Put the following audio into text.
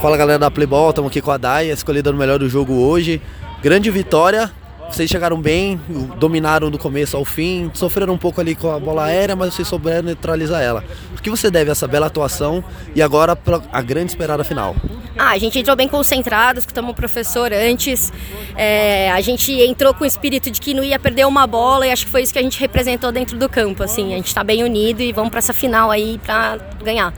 Fala galera da Playball, estamos aqui com a Dai, escolhida no melhor do jogo hoje. Grande vitória, vocês chegaram bem, dominaram do começo ao fim, sofreram um pouco ali com a bola aérea, mas vocês souberam neutralizar ela. O que você deve a essa bela atuação e agora a grande esperada final? Ah, a gente entrou bem concentrado, escutamos o professor antes. É, a gente entrou com o espírito de que não ia perder uma bola e acho que foi isso que a gente representou dentro do campo. Assim, a gente está bem unido e vamos para essa final aí para ganhar.